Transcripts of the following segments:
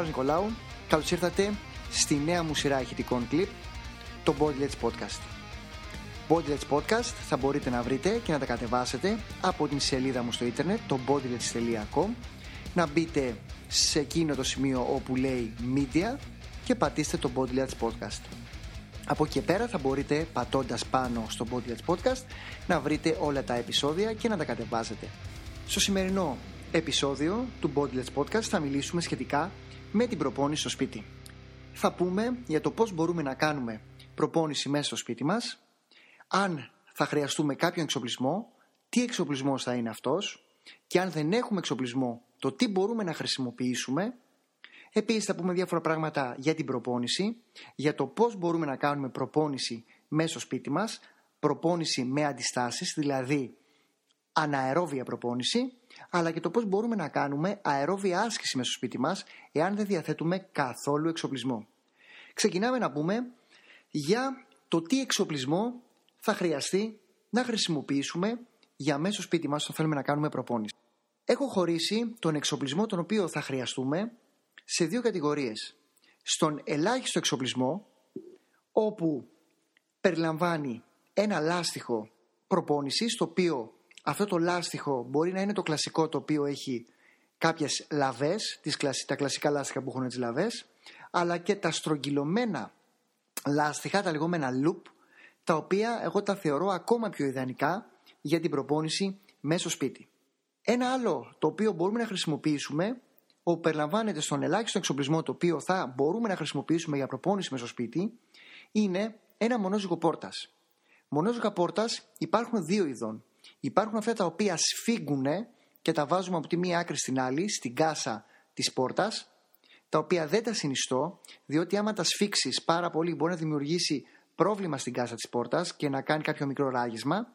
Είμαι ο Πάρος Νικολάου. Καλώς ήρθατε στη νέα μου σειρά ηχητικών κλιπ, το Bodylets Podcast. Bodylets Podcast θα μπορείτε να βρείτε και να τα κατεβάσετε από την σελίδα μου στο ίντερνετ, το bodylets.com να μπείτε σε εκείνο το σημείο όπου λέει Media και πατήστε το Bodylets Podcast. Από εκεί και πέρα θα μπορείτε πατώντας πάνω στο Bodylets Podcast να βρείτε όλα τα επεισόδια και να τα κατεβάσετε. Στο σημερινό επεισόδιο του Bodylets Podcast θα μιλήσουμε σχετικά με την προπόνηση στο σπίτι. Θα πούμε για το πώς μπορούμε να κάνουμε προπόνηση μέσα στο σπίτι μας, αν θα χρειαστούμε κάποιον εξοπλισμό, τι εξοπλισμός θα είναι αυτός και αν δεν έχουμε εξοπλισμό, το τι μπορούμε να χρησιμοποιήσουμε. Επίσης θα πούμε διάφορα πράγματα για την προπόνηση, για το πώς μπορούμε να κάνουμε προπόνηση μέσα στο σπίτι μας, προπόνηση με αντιστάσεις, δηλαδή αναερόβια προπόνηση, αλλά και το πώς μπορούμε να κάνουμε αερόβια άσκηση μέσα στο σπίτι μας, εάν δεν διαθέτουμε καθόλου εξοπλισμό. Ξεκινάμε να πούμε για το τι εξοπλισμό θα χρειαστεί να χρησιμοποιήσουμε για μέσα στο σπίτι μας όταν θέλουμε να κάνουμε προπόνηση. Έχω χωρίσει τον εξοπλισμό τον οποίο θα χρειαστούμε σε δύο κατηγορίες. Στον ελάχιστο εξοπλισμό, όπου περιλαμβάνει ένα λάστιχο προπόνησης, το οποίο αυτό το λάστιχο μπορεί να είναι το κλασικό το οποίο έχει κάποιες λαβές, τις, τα κλασικά λάστιχα που έχουν τις λαβές, αλλά και τα στρογγυλωμένα λάστιχα, τα λεγόμενα loop, τα οποία εγώ τα θεωρώ ακόμα πιο ιδανικά για την προπόνηση μέσω σπίτι. Ένα άλλο το οποίο μπορούμε να χρησιμοποιήσουμε, όπου περιλαμβάνεται στον ελάχιστο εξοπλισμό το οποίο θα μπορούμε να χρησιμοποιήσουμε για προπόνηση μέσω σπίτι, είναι ένα μονόζυγο πόρτας. Μονόζυγα πόρτας υπάρχουν δύο ειδών. Υπάρχουν αυτά τα οποία σφίγγουν και τα βάζουμε από τη μία άκρη στην άλλη, στην κάσα της πόρτας, τα οποία δεν τα συνιστώ, διότι άμα τα σφίξεις πάρα πολύ μπορεί να δημιουργήσει πρόβλημα στην κάσα της πόρτας και να κάνει κάποιο μικρό ράγισμα.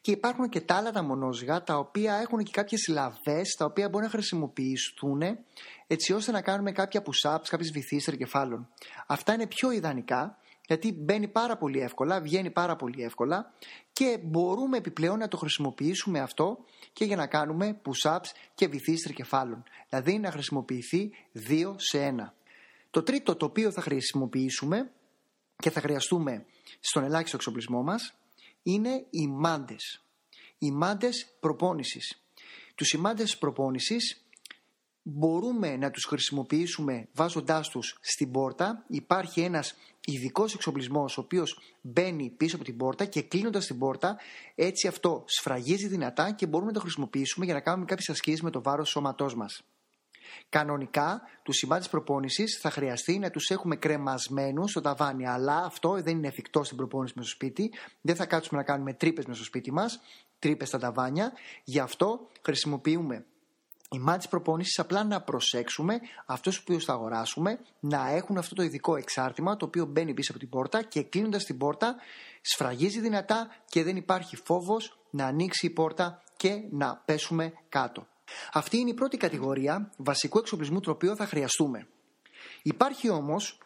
Και υπάρχουν και τα άλλα τα μονόζυγα, τα οποία έχουν και κάποιες λαβές, τα οποία μπορεί να χρησιμοποιηθούν έτσι ώστε να κάνουμε κάποια push-ups, κάποιες βυθίσεις κεφάλων. Αυτά είναι πιο ιδανικά, γιατί μπαίνει πάρα πολύ εύκολα, βγαίνει πάρα πολύ εύκολα και μπορούμε επιπλέον να το χρησιμοποιήσουμε αυτό και για να κάνουμε push-ups και βυθίσεις τρικεφάλων. Δηλαδή να χρησιμοποιηθεί 2 σε 1. Το τρίτο το οποίο θα χρησιμοποιήσουμε και θα χρειαστούμε στον ελάχιστο εξοπλισμό μας είναι οι μάντες. Οι μάντες προπόνησης. Τους ημάντες προπόνησης μπορούμε να τους χρησιμοποιήσουμε βάζοντάς τους στην πόρτα. Υπάρχει ένας ειδικός εξοπλισμός ο οποίος μπαίνει πίσω από την πόρτα και κλείνοντας την πόρτα έτσι αυτό σφραγίζει δυνατά και μπορούμε να το χρησιμοποιήσουμε για να κάνουμε κάποιες ασκήσεις με το βάρος σώματός μας. Κανονικά, τους σημάδες προπόνησης θα χρειαστεί να τους έχουμε κρεμασμένους στο ταβάνι, αλλά αυτό δεν είναι εφικτό στην προπόνηση με στο σπίτι. Δεν θα κάτσουμε να κάνουμε τρύπες με στο σπίτι μας, τρύπες στα ταβάνια. Γι' αυτό χρησιμοποιούμε η μάτι προπόνησης απλά να προσέξουμε αυτούς που θα αγοράσουμε να έχουν αυτό το ειδικό εξάρτημα το οποίο μπαίνει πίσω από την πόρτα και κλείνοντας την πόρτα σφραγίζει δυνατά και δεν υπάρχει φόβος να ανοίξει η πόρτα και να πέσουμε κάτω. Αυτή είναι η πρώτη κατηγορία βασικού εξοπλισμού το οποίο θα χρειαστούμε. Υπάρχει όμως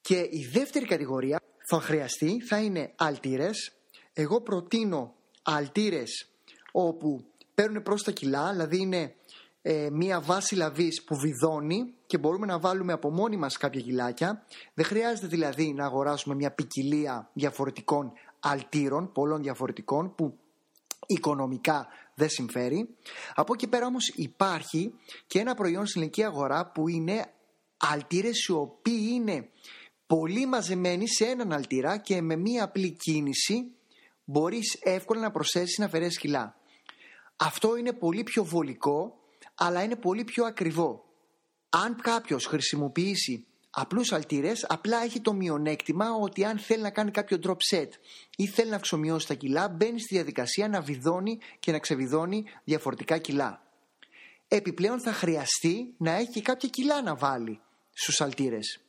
και η δεύτερη κατηγορία θα χρειαστεί θα είναι αλτήρες. Εγώ προτείνω αλτήρες όπου παίρνουν προς τα κιλά, δηλαδή είναι ε, μία βάση λαβής που βιδώνει και μπορούμε να βάλουμε από μόνοι μας κάποια γυλάκια. Δεν χρειάζεται δηλαδή να αγοράσουμε μια ποικιλία διαφορετικών αλτήρων, πολλών διαφορετικών, που οικονομικά δεν συμφέρει. Από εκεί πέρα όμως υπάρχει και ένα προϊόν στην ελληνική αγορά που είναι αλτήρες οι οποίοι είναι πολύ μαζεμένοι σε έναν αλτήρα και με μία απλή κίνηση μπορείς εύκολα να προσθέσεις να αφαιρέσεις κιλά. Αυτό είναι πολύ πιο βολικό αλλά είναι πολύ πιο ακριβό. Αν κάποιος χρησιμοποιήσει απλούς αλτήρες, απλά έχει το μειονέκτημα ότι αν θέλει να κάνει κάποιο drop set ή θέλει να αυξομοιώσει τα κιλά, μπαίνει στη διαδικασία να βιδώνει και να ξεβιδώνει διαφορετικά κιλά. Επιπλέον θα χρειαστεί να έχει κάποια κιλά να βάλει στους αλτήρες.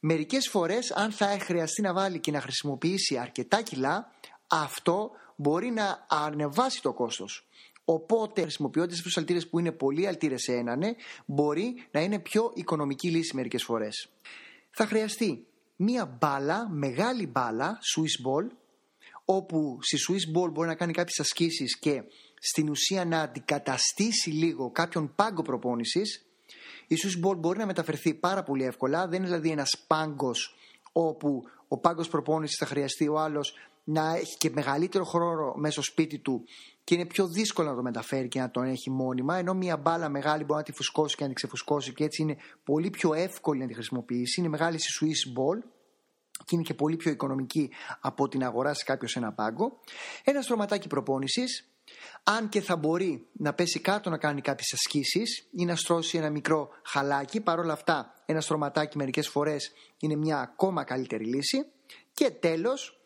Μερικές φορές αν θα χρειαστεί να βάλει και να χρησιμοποιήσει αρκετά κιλά, αυτό μπορεί να ανεβάσει το κόστος. Οπότε, χρησιμοποιώντας αυτούς τους αλτήρες που είναι πολύ αλτήρες σε έναν, μπορεί να είναι πιο οικονομική λύση μερικές φορές. Θα χρειαστεί μία μπάλα, μεγάλη μπάλα, Swiss ball, όπου στη Swiss ball μπορεί να κάνει κάποιες ασκήσεις και στην ουσία να αντικαταστήσει λίγο κάποιον πάγκο προπόνησης. η Swiss ball μπορεί να μεταφερθεί πάρα πολύ εύκολα. Δεν είναι δηλαδή ένας πάγκος όπου ο πάγκος προπόνησης θα χρειαστεί ο άλλος να έχει και μεγαλύτερο χρόνο μέσα στο σπίτι του και είναι πιο δύσκολο να το μεταφέρει και να τον έχει μόνιμα. Ενώ μια μπάλα μεγάλη μπορεί να τη φουσκώσει και να τη ξεφουσκώσει και έτσι είναι πολύ πιο εύκολη να τη χρησιμοποιήσει. Είναι μεγάλη στη Swiss ball και είναι και πολύ πιο οικονομική από την αγοράσει κάποιο ένα πάγκο. Ένα στρωματάκι προπόνησης, αν και θα μπορεί να πέσει κάτω να κάνει κάποιες ασκήσεις ή να στρώσει ένα μικρό χαλάκι, παρόλα αυτά ένα στρωματάκι μερικές φορές είναι μια ακόμα καλύτερη λύση. Και τέλος,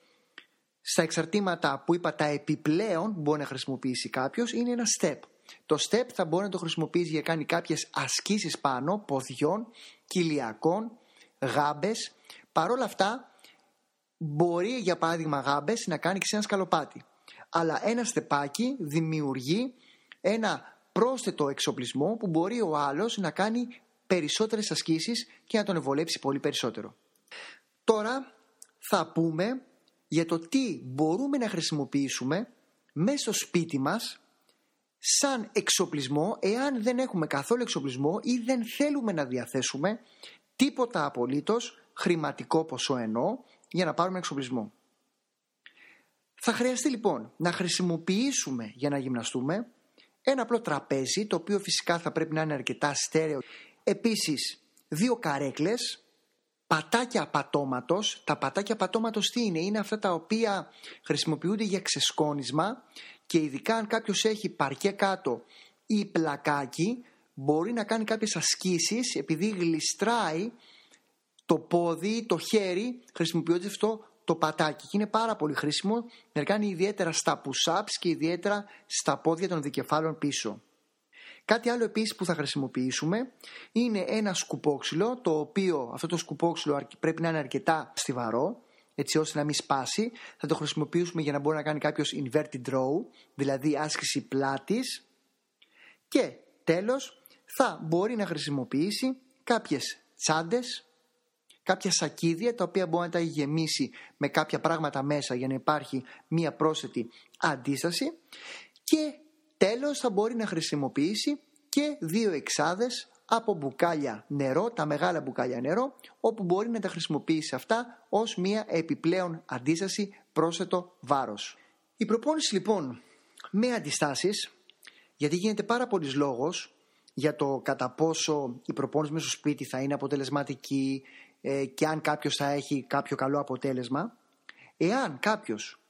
στα εξαρτήματα που είπα τα επιπλέον που μπορεί να χρησιμοποιήσει κάποιος είναι ένα step. Το step θα μπορεί να το χρησιμοποιήσει για να κάνει κάποιες ασκήσεις πάνω, ποδιών, κοιλιακών, γάμπες. Παρ' όλα αυτά, μπορεί για παράδειγμα γάμπες να κάνει και σε ένα σκαλοπάτι. Αλλά ένα στεπάκι δημιουργεί ένα πρόσθετο εξοπλισμό που μπορεί ο άλλος να κάνει περισσότερες ασκήσεις και να τον ευολέψει πολύ περισσότερο. Τώρα θα πούμε για το τι μπορούμε να χρησιμοποιήσουμε μέσα στο σπίτι μας σαν εξοπλισμό εάν δεν έχουμε καθόλου εξοπλισμό ή δεν θέλουμε να διαθέσουμε τίποτα απολύτως χρηματικό ποσό εννοώ για να πάρουμε εξοπλισμό. Θα χρειαστεί λοιπόν να χρησιμοποιήσουμε για να γυμναστούμε ένα απλό τραπέζι το οποίο φυσικά θα πρέπει να είναι αρκετά στέρεο. Επίσης δύο καρέκλες, πατάκια πατώματος. Τα πατάκια πατώματος τι είναι, είναι αυτά τα οποία χρησιμοποιούνται για ξεσκόνισμα και ειδικά αν κάποιος έχει παρκέ κάτω ή πλακάκι μπορεί να κάνει κάποιες ασκήσεις επειδή γλιστράει το πόδι, το χέρι, χρησιμοποιώντας αυτό το πατάκι. Και είναι πάρα πολύ χρήσιμο να κάνει ιδιαίτερα στα push-ups και ιδιαίτερα στα πόδια των δικεφάλων πίσω. Κάτι άλλο επίσης που θα χρησιμοποιήσουμε είναι ένα σκουπόξυλο, το οποίο αυτό το σκουπόξυλο πρέπει να είναι αρκετά στιβαρό, έτσι ώστε να μην σπάσει. Θα το χρησιμοποιήσουμε για να μπορεί να κάνει κάποιος inverted row, δηλαδή άσκηση πλάτης. Και τέλος θα μπορεί να χρησιμοποιήσει κάποιες τσάντες, κάποια σακίδια τα οποία μπορεί να τα γεμίσει με κάποια πράγματα μέσα για να υπάρχει μία πρόσθετη αντίσταση και τέλος θα μπορεί να χρησιμοποιήσει και δύο εξάδες από μπουκάλια νερό, τα μεγάλα μπουκάλια νερό, όπου μπορεί να τα χρησιμοποιήσει αυτά ως μία επιπλέον αντίσταση πρόσθετο βάρος. Η προπόνηση λοιπόν με αντιστάσεις, γιατί γίνεται πάρα πολλή λόγος για το κατά πόσο η προπόνηση μέσα στο σπίτι θα είναι αποτελεσματική, ε, και αν κάποιος θα έχει κάποιο καλό αποτέλεσμα, εάν κάποιος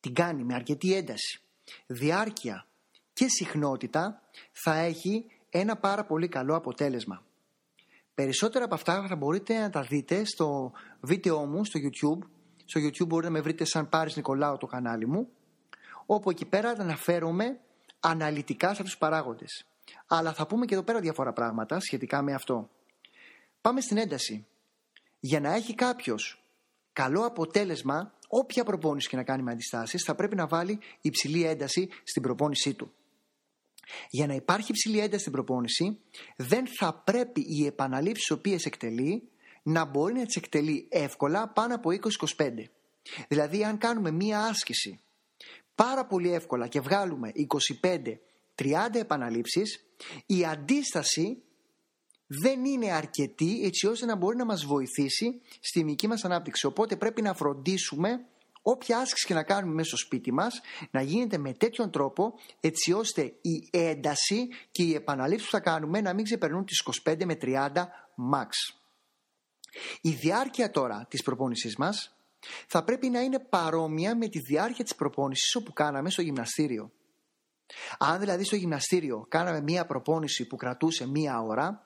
την κάνει με αρκετή ένταση, διάρκεια και συχνότητα, θα έχει ένα πάρα πολύ καλό αποτέλεσμα. Περισσότερα από αυτά θα μπορείτε να τα δείτε στο βίντεο μου στο YouTube. Στο YouTube μπορείτε να με βρείτε σαν Πάρης Νικολάου το κανάλι μου, όπου εκεί πέρα αναφέρομαι αναλυτικά σε αυτούς τους παράγοντες. Αλλά θα πούμε και εδώ πέρα διάφορα πράγματα σχετικά με αυτό. Πάμε στην ένταση για να έχει κάποιος καλό αποτέλεσμα, όποια προπόνηση και να κάνει με αντιστάσεις, θα πρέπει να βάλει υψηλή ένταση στην προπόνησή του. Για να υπάρχει υψηλή ένταση στην προπόνηση, δεν θα πρέπει οι επαναλήψεις οποίες εκτελεί να μπορεί να τις εκτελεί εύκολα πάνω από 20-25. Δηλαδή, αν κάνουμε μία άσκηση πάρα πολύ εύκολα και βγάλουμε 25-30 επαναλήψεις, η αντίσταση δεν είναι αρκετή έτσι ώστε να μπορεί να μας βοηθήσει στη μική μας ανάπτυξη. Οπότε πρέπει να φροντίσουμε όποια άσκηση και να κάνουμε μέσα στο σπίτι μας να γίνεται με τέτοιον τρόπο έτσι ώστε η ένταση και οι επαναλήψεις που θα κάνουμε να μην ξεπερνούν τις 25 με 30 max. Η διάρκεια τώρα της προπόνησής μας θα πρέπει να είναι παρόμοια με τη διάρκεια της προπόνησης όπου κάναμε στο γυμναστήριο. Αν δηλαδή στο γυμναστήριο κάναμε μία προπόνηση που κρατούσε μία ώρα,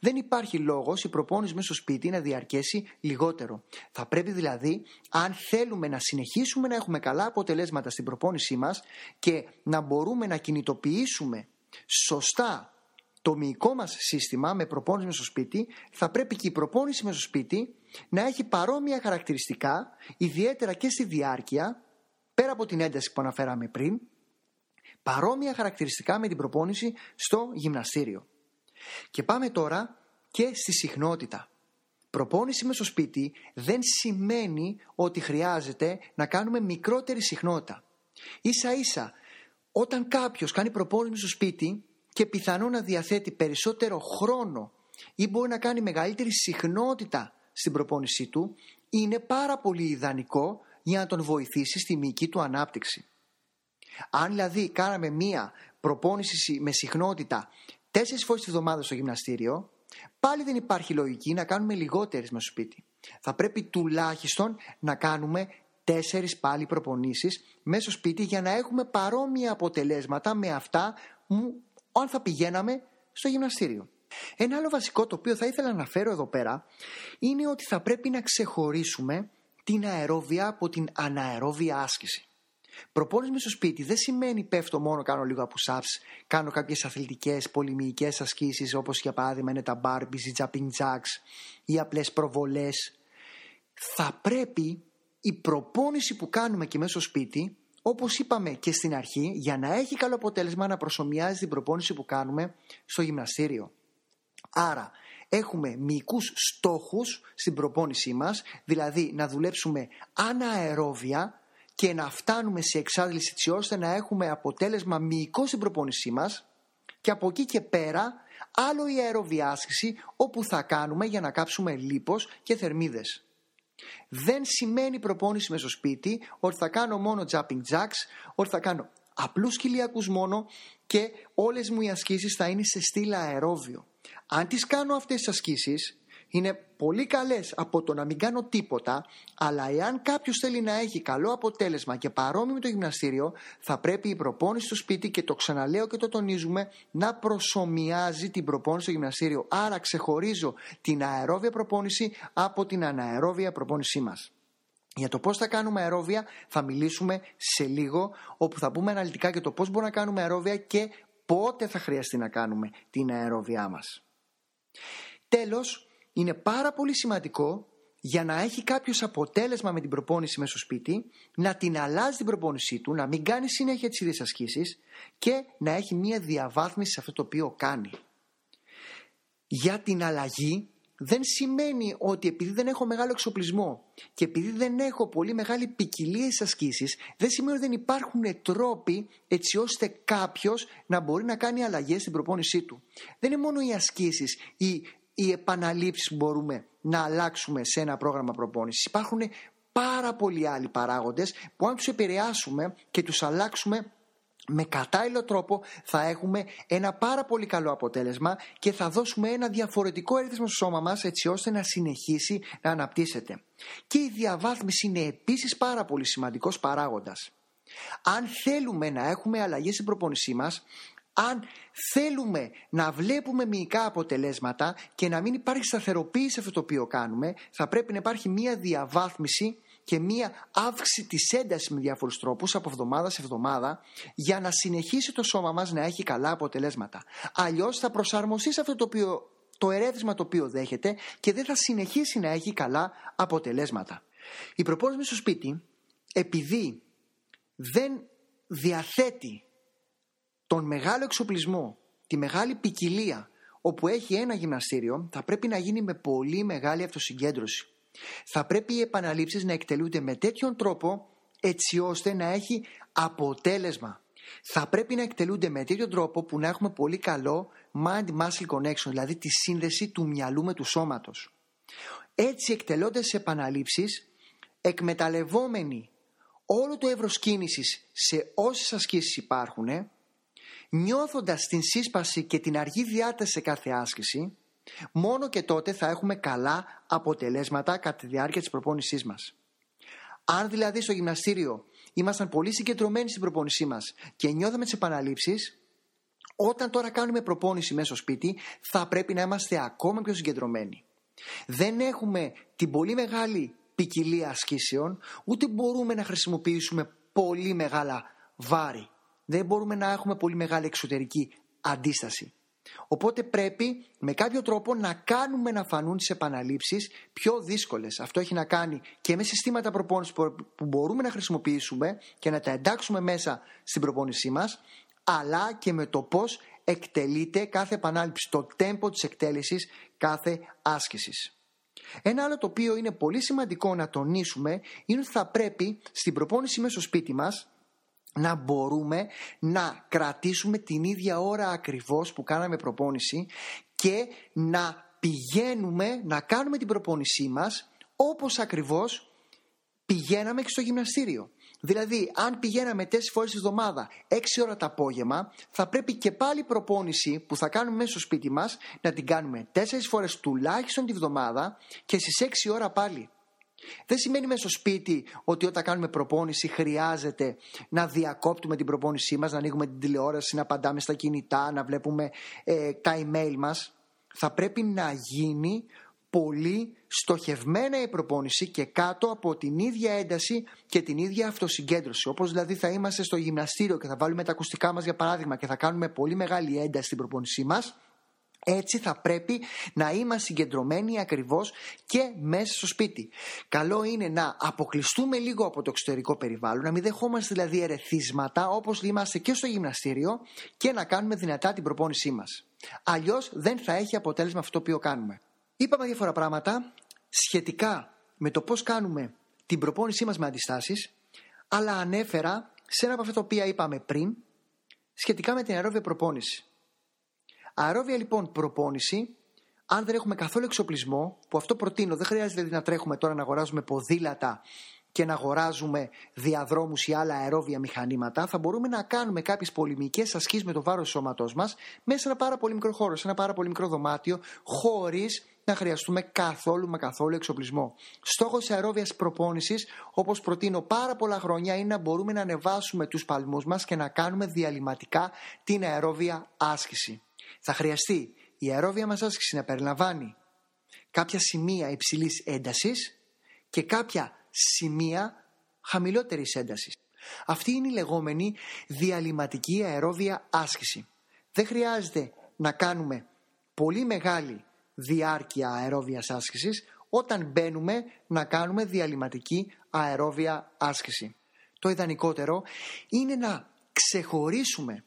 δεν υπάρχει λόγος η προπόνηση μέσα στο σπίτι να διαρκέσει λιγότερο. Θα πρέπει δηλαδή, αν θέλουμε να συνεχίσουμε να έχουμε καλά αποτελέσματα στην προπόνησή μας και να μπορούμε να κινητοποιήσουμε σωστά το μυϊκό μας σύστημα με προπόνηση μέσα στο σπίτι, θα πρέπει και η προπόνηση μέσα στο σπίτι να έχει παρόμοια χαρακτηριστικά, ιδιαίτερα και στη διάρκεια, πέρα από την ένταση που αναφέραμε πριν, παρόμοια χαρακτηριστικά με την προπόνηση στο γυμναστήριο. Και πάμε τώρα και στη συχνότητα. Προπόνηση με στο σπίτι δεν σημαίνει ότι χρειάζεται να κάνουμε μικρότερη συχνότητα. Ίσα ίσα, όταν κάποιος κάνει προπόνηση στο σπίτι και πιθανόν να διαθέτει περισσότερο χρόνο ή μπορεί να κάνει μεγαλύτερη συχνότητα στην προπόνησή του, είναι πάρα πολύ ιδανικό για να τον βοηθήσει στη μυϊκή του ανάπτυξη. Αν δηλαδή κάναμε μία προπόνηση με συχνότητα τέσσερις φορές τη βδομάδα στο γυμναστήριο, πάλι δεν υπάρχει λογική να κάνουμε λιγότερες με στο σπίτι. Θα πρέπει τουλάχιστον να κάνουμε τέσσερις πάλι προπονήσεις μέσα στο σπίτι για να έχουμε παρόμοια αποτελέσματα με αυτά που αν θα πηγαίναμε στο γυμναστήριο. Ένα άλλο βασικό το οποίο θα ήθελα να αναφέρω εδώ πέρα είναι ότι θα πρέπει να ξεχωρίσουμε την αερόβια από την αναερόβια άσκηση. Προπόνηση στο σπίτι δεν σημαίνει πέφτω μόνο, κάνω λίγο push-ups, κάνω κάποιες αθλητικές, πολυμυϊκές ασκήσεις όπως για παράδειγμα είναι τα barbies, οι jumping jacks ή απλές προβολές. Θα πρέπει η προπόνηση που κάνουμε και μέσα στο σπίτι, όπως είπαμε και στην αρχή, για να έχει καλό αποτέλεσμα να προσωμιάζει την προπόνηση που κάνουμε στο γυμναστήριο. Άρα έχουμε μυϊκούς στόχους στην προπόνησή μας, δηλαδή να δουλέψουμε αναερόβια και να φτάνουμε σε εξάντληση έτσι ώστε να έχουμε αποτέλεσμα μυϊκό στην προπόνησή μας και από εκεί και πέρα άλλο η αεροβιάσκηση όπου θα κάνουμε για να κάψουμε λίπος και θερμίδες. Δεν σημαίνει προπόνηση με στο σπίτι ότι θα κάνω μόνο jumping jacks, ότι θα κάνω απλούς κοιλιακούς μόνο και όλες μου οι ασκήσεις θα είναι σε στήλα αερόβιο. Αν τις κάνω αυτές τις ασκήσεις είναι πολύ καλές από το να μην κάνω τίποτα, αλλά εάν κάποιος θέλει να έχει καλό αποτέλεσμα και παρόμοιο με το γυμναστήριο, θα πρέπει η προπόνηση στο σπίτι και το ξαναλέω και το τονίζουμε να προσωμιάζει την προπόνηση στο γυμναστήριο. Άρα ξεχωρίζω την αερόβια προπόνηση από την αναερόβια προπόνησή μας. Για το πώς θα κάνουμε αερόβια θα μιλήσουμε σε λίγο, όπου θα πούμε αναλυτικά και το πώς μπορούμε να κάνουμε αερόβια και πότε θα χρειαστεί να κάνουμε την αερόβια μας. Τέλος, είναι πάρα πολύ σημαντικό για να έχει κάποιος αποτέλεσμα με την προπόνηση μέσα στο σπίτι, να την αλλάζει την προπόνησή του, να μην κάνει συνέχεια τις ίδιες ασκήσεις και να έχει μία διαβάθμιση σε αυτό το οποίο κάνει. Για την αλλαγή δεν σημαίνει ότι επειδή δεν έχω μεγάλο εξοπλισμό και επειδή δεν έχω πολύ μεγάλη ποικιλία στις ασκήσεις, δεν σημαίνει ότι δεν υπάρχουν τρόποι έτσι ώστε κάποιος να μπορεί να κάνει αλλαγές στην προπόνησή του. Δεν είναι μόνο οι ασκήσεις ή οι επαναλήψεις που μπορούμε να αλλάξουμε σε ένα πρόγραμμα προπόνησης. Υπάρχουν πάρα πολλοί άλλοι παράγοντες που αν τους επηρεάσουμε και τους αλλάξουμε με κατάλληλο τρόπο θα έχουμε ένα πάρα πολύ καλό αποτέλεσμα και θα δώσουμε ένα διαφορετικό έριθμο στο σώμα μας έτσι ώστε να συνεχίσει να αναπτύσσεται. Και η διαβάθμιση είναι επίσης πάρα πολύ σημαντικός παράγοντας. Αν θέλουμε να έχουμε αλλαγές στην προπόνησή μας, αν θέλουμε να βλέπουμε μυϊκά αποτελέσματα και να μην υπάρχει σταθεροποίηση σε αυτό το οποίο κάνουμε, θα πρέπει να υπάρχει μία διαβάθμιση και μία αύξηση της έντασης με διάφορους τρόπους από εβδομάδα σε εβδομάδα για να συνεχίσει το σώμα μας να έχει καλά αποτελέσματα. Αλλιώς θα προσαρμοστεί σε αυτό το, οποίο, το ερέθισμα το οποίο δέχεται και δεν θα συνεχίσει να έχει καλά αποτελέσματα. Η προπόνηση στο σπίτι, επειδή δεν διαθέτει τον μεγάλο εξοπλισμό, τη μεγάλη ποικιλία όπου έχει ένα γυμναστήριο θα πρέπει να γίνει με πολύ μεγάλη αυτοσυγκέντρωση. Θα πρέπει οι επαναλήψεις να εκτελούνται με τέτοιον τρόπο έτσι ώστε να έχει αποτέλεσμα. Θα πρέπει να εκτελούνται με τέτοιον τρόπο που να έχουμε πολύ καλό mind-muscle connection, δηλαδή τη σύνδεση του μυαλού με του σώματος. Έτσι εκτελώντας επαναλήψεις, εκμεταλλευόμενοι όλο το εύρος κίνησης σε όσες ασκήσεις υπάρχουν, νιώθοντας την σύσπαση και την αργή διάταση σε κάθε άσκηση, μόνο και τότε θα έχουμε καλά αποτελέσματα κατά τη διάρκεια της προπόνησής μας. Αν δηλαδή στο γυμναστήριο ήμασταν πολύ συγκεντρωμένοι στην προπόνησή μας και νιώθαμε τις επαναλήψεις, όταν τώρα κάνουμε προπόνηση μέσα στο σπίτι θα πρέπει να είμαστε ακόμα πιο συγκεντρωμένοι. Δεν έχουμε την πολύ μεγάλη ποικιλία ασκήσεων, ούτε μπορούμε να χρησιμοποιήσουμε πολύ μεγάλα βάρη δεν μπορούμε να έχουμε πολύ μεγάλη εξωτερική αντίσταση. Οπότε πρέπει με κάποιο τρόπο να κάνουμε να φανούν τις επαναλήψεις πιο δύσκολες. Αυτό έχει να κάνει και με συστήματα προπόνησης που μπορούμε να χρησιμοποιήσουμε και να τα εντάξουμε μέσα στην προπόνησή μας, αλλά και με το πώς εκτελείται κάθε επανάληψη, το τέμπο της εκτέλεσης κάθε άσκησης. Ένα άλλο το οποίο είναι πολύ σημαντικό να τονίσουμε είναι ότι θα πρέπει στην προπόνηση μέσα στο σπίτι μας να μπορούμε να κρατήσουμε την ίδια ώρα ακριβώς που κάναμε προπόνηση και να πηγαίνουμε να κάνουμε την προπόνησή μας όπως ακριβώς πηγαίναμε και στο γυμναστήριο. Δηλαδή, αν πηγαίναμε τέσσερις φορές τη εβδομάδα, έξι ώρα το απόγευμα, θα πρέπει και πάλι η προπόνηση που θα κάνουμε μέσα στο σπίτι μας να την κάνουμε τέσσερις φορές τουλάχιστον τη βδομάδα και στις έξι ώρα πάλι. Δεν σημαίνει μέσα στο σπίτι ότι όταν κάνουμε προπόνηση χρειάζεται να διακόπτουμε την προπόνησή μας, να ανοίγουμε την τηλεόραση, να απαντάμε στα κινητά, να βλέπουμε ε, τα email μας. Θα πρέπει να γίνει πολύ στοχευμένα η προπόνηση και κάτω από την ίδια ένταση και την ίδια αυτοσυγκέντρωση. Όπως δηλαδή θα είμαστε στο γυμναστήριο και θα βάλουμε τα ακουστικά μας για παράδειγμα και θα κάνουμε πολύ μεγάλη ένταση στην προπόνησή μας, έτσι θα πρέπει να είμαστε συγκεντρωμένοι ακριβώς και μέσα στο σπίτι. Καλό είναι να αποκλειστούμε λίγο από το εξωτερικό περιβάλλον, να μην δεχόμαστε δηλαδή ερεθίσματα όπως είμαστε και στο γυμναστήριο και να κάνουμε δυνατά την προπόνησή μας. Αλλιώς δεν θα έχει αποτέλεσμα αυτό το οποίο κάνουμε. Είπαμε διάφορα πράγματα σχετικά με το πώς κάνουμε την προπόνησή μας με αντιστάσεις, αλλά ανέφερα σε ένα από αυτά τα οποία είπαμε πριν, σχετικά με την αερόβια προπόνηση. Αερόβια λοιπόν προπόνηση, αν δεν έχουμε καθόλου εξοπλισμό, που αυτό προτείνω, δεν χρειάζεται δηλαδή να τρέχουμε τώρα να αγοράζουμε ποδήλατα και να αγοράζουμε διαδρόμους ή άλλα αερόβια μηχανήματα, θα μπορούμε να κάνουμε κάποιες πολυμικές ασκήσεις με το βάρος του σώματός μας μέσα σε ένα πάρα πολύ μικρό χώρο, σε ένα πάρα πολύ μικρό δωμάτιο, χωρίς να χρειαστούμε καθόλου με καθόλου εξοπλισμό. Στόχος της αερόβιας προπόνησης, όπως προτείνω πάρα πολλά χρόνια, είναι να μπορούμε να ανεβάσουμε τους παλμούς μας και να κάνουμε διαλυματικά την αερόβια άσκηση. Θα χρειαστεί η αερόβια μας άσκηση να περιλαμβάνει κάποια σημεία υψηλής έντασης και κάποια σημεία χαμηλότερης έντασης. Αυτή είναι η λεγόμενη διαλυματική αερόβια άσκηση. Δεν χρειάζεται να κάνουμε πολύ μεγάλη διάρκεια αερόβιας άσκησης όταν μπαίνουμε να κάνουμε διαλυματική αερόβια άσκηση. Το ιδανικότερο είναι να ξεχωρίσουμε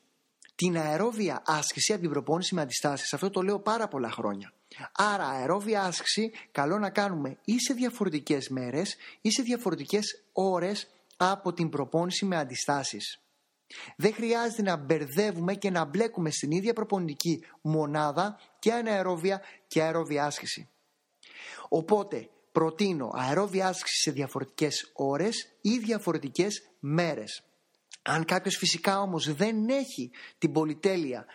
την αερόβια άσκηση από την προπόνηση με αντιστάσεις. Αυτό το λέω πάρα πολλά χρόνια. Άρα αερόβια άσκηση καλό να κάνουμε ή σε διαφορετικές μέρες ή σε διαφορετικές ώρες από την προπόνηση με αντιστάσεις. Δεν χρειάζεται να μπερδεύουμε και να μπλέκουμε στην ίδια προπονητική μονάδα και αναερόβια και αερόβια άσκηση. Οπότε προτείνω αερόβια άσκηση σε διαφορετικές ώρες ή διαφορετικές μέρες. Αν κάποιος φυσικά όμως δεν έχει την πολυτέλεια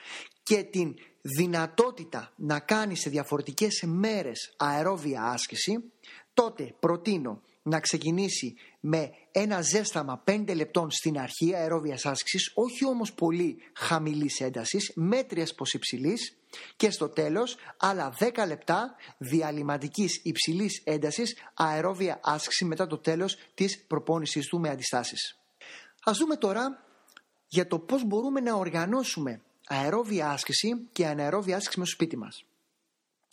και την δυνατότητα να κάνει σε διαφορετικές μέρες αερόβια άσκηση, τότε προτείνω να ξεκινήσει με ένα ζέσταμα 5 λεπτών στην αρχή αερόβιας άσκησης, όχι όμως πολύ χαμηλής έντασης, μέτριας πως υψηλής και στο τέλος άλλα 10 λεπτά διαλυματικής υψηλής έντασης αερόβια άσκηση μετά το τέλος της προπόνησης του με αντιστάσεις. Ας δούμε τώρα για το πώς μπορούμε να οργανώσουμε αερόβια άσκηση και αναερόβια άσκηση με στο σπίτι μας.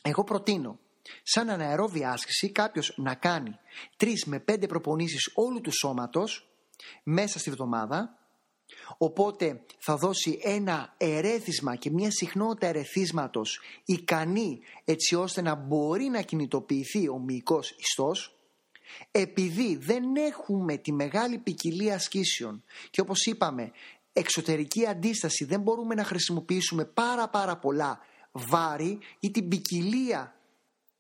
Εγώ προτείνω σαν αναερόβια άσκηση κάποιος να κάνει 3 με 5 προπονήσεις όλου του σώματος μέσα στη βδομάδα οπότε θα δώσει ένα ερέθισμα και μια συχνότητα ερεθίσματος ικανή έτσι ώστε να μπορεί να κινητοποιηθεί ο μυϊκός ιστός επειδή δεν έχουμε τη μεγάλη ποικιλία ασκήσεων και όπως είπαμε εξωτερική αντίσταση δεν μπορούμε να χρησιμοποιήσουμε πάρα πάρα πολλά βάρη ή την ποικιλία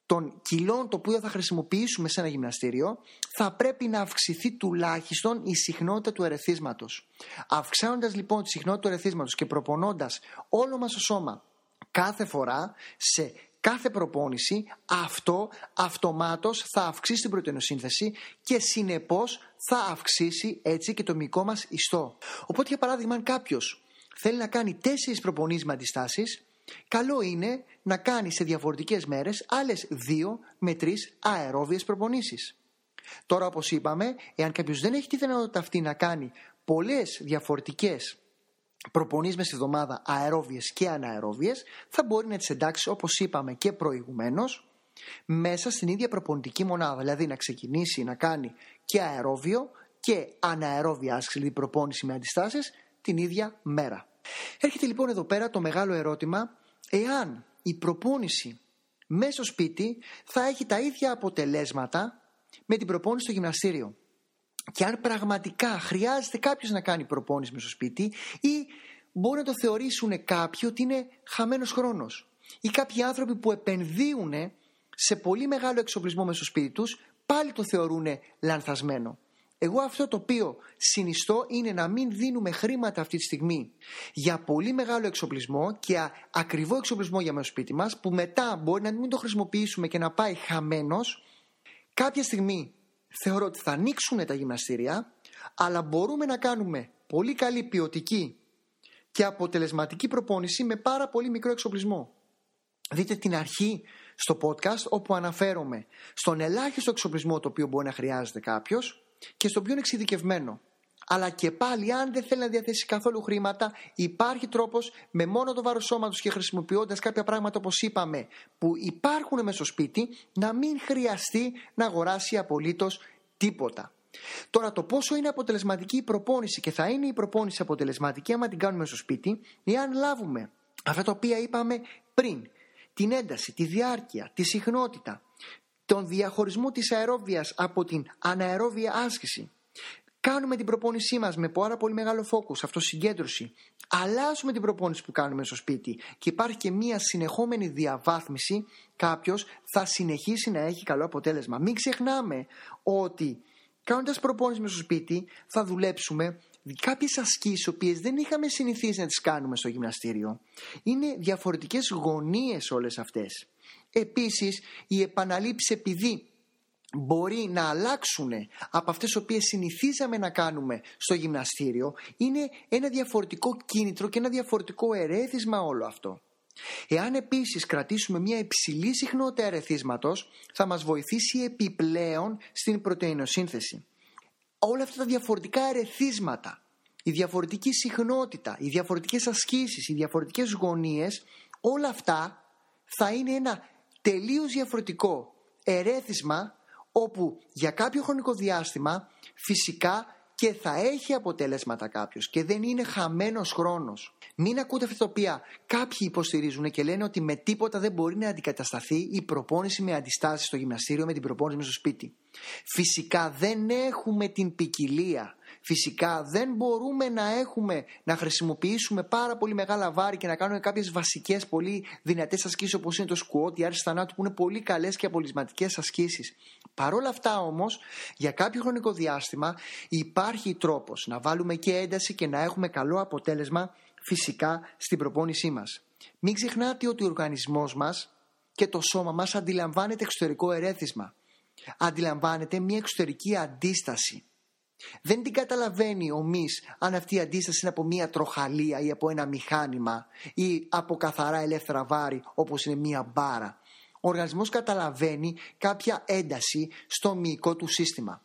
των κιλών το οποίο θα χρησιμοποιήσουμε σε ένα γυμναστήριο θα πρέπει να αυξηθεί τουλάχιστον η συχνότητα του ερεθίσματος. Αυξάνοντας λοιπόν τη συχνότητα του ερεθίσματος και προπονώντας όλο μας το σώμα κάθε φορά σε κάθε προπόνηση αυτό αυτομάτως θα αυξήσει την πρωτεϊνοσύνθεση και συνεπώς θα αυξήσει έτσι και το μυϊκό μας ιστό. Οπότε για παράδειγμα αν κάποιος θέλει να κάνει τέσσερις προπονήσεις με αντιστάσεις καλό είναι να κάνει σε διαφορετικές μέρες άλλες δύο με τρεις αερόβιες προπονήσεις. Τώρα όπως είπαμε, εάν κάποιος δεν έχει τη δυνατότητα αυτή να κάνει πολλές διαφορετικές προπονείς μες στη εβδομάδα αερόβιες και αναερόβιες θα μπορεί να τις εντάξει όπως είπαμε και προηγουμένως μέσα στην ίδια προπονητική μονάδα δηλαδή να ξεκινήσει να κάνει και αερόβιο και αναερόβια άσκηση δηλαδή προπόνηση με αντιστάσεις την ίδια μέρα. Έρχεται λοιπόν εδώ πέρα το μεγάλο ερώτημα εάν η προπόνηση μέσα στο σπίτι θα έχει τα ίδια αποτελέσματα με την προπόνηση στο γυμναστήριο. Και αν πραγματικά χρειάζεται κάποιος να κάνει προπόνηση μες στο σπίτι ή μπορεί να το θεωρήσουν κάποιοι ότι είναι χαμένος χρόνος. Ή κάποιοι άνθρωποι που επενδύουν σε πολύ μεγάλο εξοπλισμό μες στο σπίτι τους πάλι το θεωρούν λανθασμένο. Εγώ αυτό το οποίο συνιστώ είναι να μην δίνουμε χρήματα αυτή τη στιγμή για πολύ μεγάλο εξοπλισμό και ακριβό εξοπλισμό για μέσα σπίτι μας που μετά μπορεί να μην το χρησιμοποιήσουμε και να πάει χαμένος. Κάποια στιγμή θεωρώ ότι θα ανοίξουν τα γυμναστήρια αλλά μπορούμε να κάνουμε πολύ καλή ποιοτική και αποτελεσματική προπόνηση με πάρα πολύ μικρό εξοπλισμό. Δείτε την αρχή στο podcast όπου αναφέρομαι στον ελάχιστο εξοπλισμό το οποίο μπορεί να χρειάζεται κάποιος και στο πιο εξειδικευμένο. Αλλά και πάλι, αν δεν θέλει να διαθέσει καθόλου χρήματα, υπάρχει τρόπος με μόνο το βάρος σώματος και χρησιμοποιώντας κάποια πράγματα όπως είπαμε, που υπάρχουν μέσα στο σπίτι, να μην χρειαστεί να αγοράσει απολύτως τίποτα. Τώρα, το πόσο είναι αποτελεσματική η προπόνηση και θα είναι η προπόνηση αποτελεσματική άμα την κάνουμε στο σπίτι, εάν λάβουμε αυτά τα οποία είπαμε πριν, την ένταση, τη διάρκεια, τη συχνότητα, τον διαχωρισμό της αερόβιας από την αναερόβια άσκηση. Κάνουμε την προπόνησή μας με πάρα πολύ μεγάλο φόκους, αυτοσυγκέντρωση. Αλλάζουμε την προπόνηση που κάνουμε στο σπίτι και υπάρχει και μία συνεχόμενη διαβάθμιση, κάποιος θα συνεχίσει να έχει καλό αποτέλεσμα. Μην ξεχνάμε ότι κάνοντας προπόνηση μες στο σπίτι θα δουλέψουμε κάποιες ασκήσεις, οποίες δεν είχαμε συνηθίσει να τις κάνουμε στο γυμναστήριο. Είναι διαφορετικές γωνίες όλες αυτές. Επίσης, οι επαναλήψεις επειδή μπορεί να αλλάξουν από αυτές τις οποίες συνηθίζαμε να κάνουμε στο γυμναστήριο, είναι ένα διαφορετικό κίνητρο και ένα διαφορετικό ερέθισμα όλο αυτό. Εάν επίσης κρατήσουμε μια υψηλή συχνότητα ερεθίσματος, θα μας βοηθήσει επιπλέον στην πρωτεϊνοσύνθεση. Όλα αυτά τα διαφορετικά ερεθίσματα, η διαφορετική συχνότητα, οι διαφορετικές ασκήσεις, οι διαφορετικές γωνίες, όλα αυτά θα είναι ένα τελείως διαφορετικό ερέθισμα όπου για κάποιο χρονικό διάστημα φυσικά και θα έχει αποτελέσματα κάποιος και δεν είναι χαμένος χρόνος. Μην ακούτε αυτά τα οποία κάποιοι υποστηρίζουν και λένε ότι με τίποτα δεν μπορεί να αντικατασταθεί η προπόνηση με αντιστάσεις στο γυμναστήριο με την προπόνηση με στο σπίτι. Φυσικά δεν έχουμε την ποικιλία Φυσικά δεν μπορούμε να έχουμε, να χρησιμοποιήσουμε πάρα πολύ μεγάλα βάρη και να κάνουμε κάποιες βασικές πολύ δυνατές ασκήσεις όπως είναι το σκουότ, η άρση θανάτου που είναι πολύ καλές και απολυσματικές ασκήσεις. Παρ' όλα αυτά όμως, για κάποιο χρονικό διάστημα υπάρχει τρόπος να βάλουμε και ένταση και να έχουμε καλό αποτέλεσμα φυσικά στην προπόνησή μας. Μην ξεχνάτε ότι ο οργανισμός μας και το σώμα μας αντιλαμβάνεται εξωτερικό ερέθισμα. Αντιλαμβάνεται μια εξωτερική αντίσταση. Δεν την καταλαβαίνει ο μης αν αυτή η αντίσταση είναι από μία τροχαλία ή από ένα μηχάνημα ή από καθαρά ελεύθερα βάρη όπως είναι μία μπάρα. Ο οργανισμός καταλαβαίνει κάποια ένταση στο μυϊκό του σύστημα.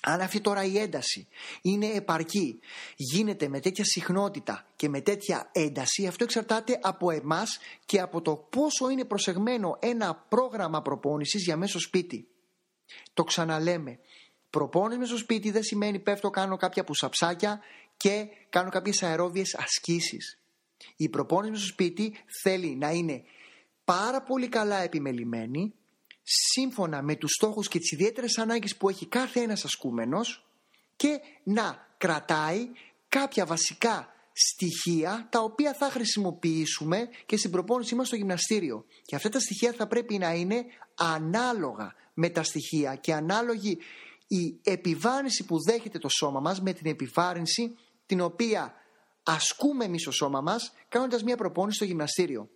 Αν αυτή τώρα η ένταση είναι επαρκή, γίνεται με τέτοια συχνότητα και με τέτοια ένταση, αυτό εξαρτάται από εμάς και από το πόσο είναι προσεγμένο ένα πρόγραμμα προπόνησης για μέσο σπίτι. Το ξαναλέμε, Προπόνηση στο σπίτι δεν σημαίνει πέφτω, κάνω κάποια πουσαψάκια και κάνω κάποιες αερόβιες ασκήσεις. Η προπόνηση στο σπίτι θέλει να είναι πάρα πολύ καλά επιμελημένη, σύμφωνα με τους στόχους και τις ιδιαίτερες ανάγκες που έχει κάθε ένας ασκούμενος και να κρατάει κάποια βασικά στοιχεία τα οποία θα χρησιμοποιήσουμε και στην προπόνησή μας στο γυμναστήριο. Και αυτά τα στοιχεία θα πρέπει να είναι ανάλογα με τα στοιχεία και ανάλογη η επιβάρυνση που δέχεται το σώμα μας με την επιβάρυνση την οποία ασκούμε εμείς στο σώμα μας κάνοντας μια προπόνηση στο γυμναστήριο.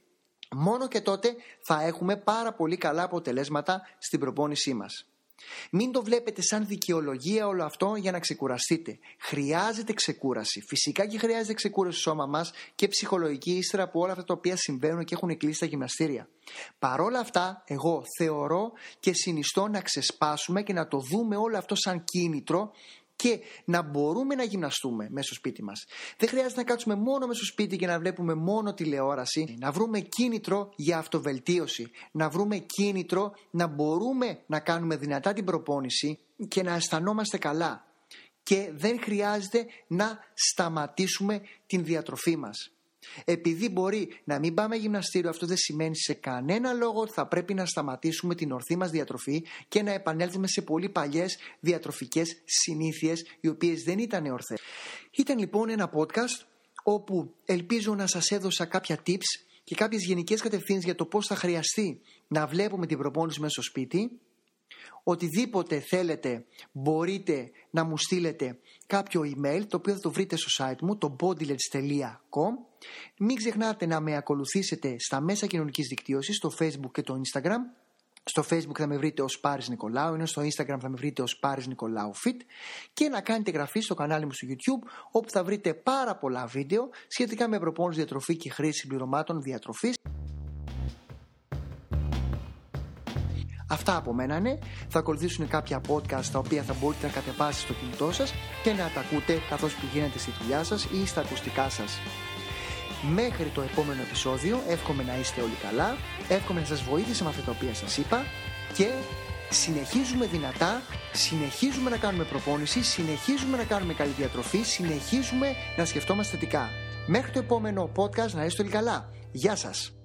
Μόνο και τότε θα έχουμε πάρα πολύ καλά αποτελέσματα στην προπόνησή μας. Μην το βλέπετε σαν δικαιολογία όλο αυτό για να ξεκουραστείτε. Χρειάζεται ξεκούραση. Φυσικά και χρειάζεται ξεκούραση στο σώμα μας και ψυχολογική ύστερα από όλα αυτά τα οποία συμβαίνουν και έχουν κλείσει τα γυμναστήρια. Παρόλα αυτά, εγώ θεωρώ και συνιστώ να ξεσπάσουμε και να το δούμε όλο αυτό σαν κίνητρο και να μπορούμε να γυμναστούμε μέσα στο σπίτι μας. Δεν χρειάζεται να κάτσουμε μόνο μέσα στο σπίτι και να βλέπουμε μόνο τηλεόραση, να βρούμε κίνητρο για αυτοβελτίωση, να βρούμε κίνητρο να μπορούμε να κάνουμε δυνατά την προπόνηση και να αισθανόμαστε καλά. Και δεν χρειάζεται να σταματήσουμε την διατροφή μας. Επειδή μπορεί να μην πάμε γυμναστήριο, αυτό δεν σημαίνει σε κανένα λόγο ότι θα πρέπει να σταματήσουμε την ορθή μας διατροφή και να επανέλθουμε σε πολύ παλιές διατροφικές συνήθειες οι οποίες δεν ήταν ορθές. Ήταν λοιπόν ένα podcast όπου ελπίζω να σας έδωσα κάποια tips και κάποιες γενικές κατευθύνσεις για το πώς θα χρειαστεί να βλέπουμε την προπόνηση μέσα στο σπίτι οτιδήποτε θέλετε μπορείτε να μου στείλετε κάποιο email το οποίο θα το βρείτε στο site μου το bodylets.com μην ξεχνάτε να με ακολουθήσετε στα μέσα κοινωνικής δικτύωσης στο facebook και το instagram. Στο facebook θα με βρείτε ως Πάρης Νικολάου ενώ στο instagram θα με βρείτε ως Πάρης Νικολάου Fit. Και να κάνετε εγγραφή στο κανάλι μου στο youtube όπου θα βρείτε πάρα πολλά βίντεο σχετικά με προπόνηση διατροφή και χρήση συμπληρωμάτων διατροφής Αυτά από μένα είναι. Θα ακολουθήσουν κάποια podcast τα οποία θα μπορείτε να κατεβάσετε στο κινητό σας και να τα ακούτε καθώς πηγαίνετε στη δουλειά σας ή στα ακουστικά σας. Μέχρι το επόμενο επεισόδιο εύχομαι να είστε όλοι καλά, εύχομαι να σας βοήθησε με αυτά τα οποία σας είπα και συνεχίζουμε δυνατά, συνεχίζουμε να κάνουμε προπόνηση, συνεχίζουμε να κάνουμε καλή διατροφή, συνεχίζουμε να σκεφτόμαστε θετικά. Μέχρι το επόμενο podcast να είστε όλοι καλά. Γεια σας!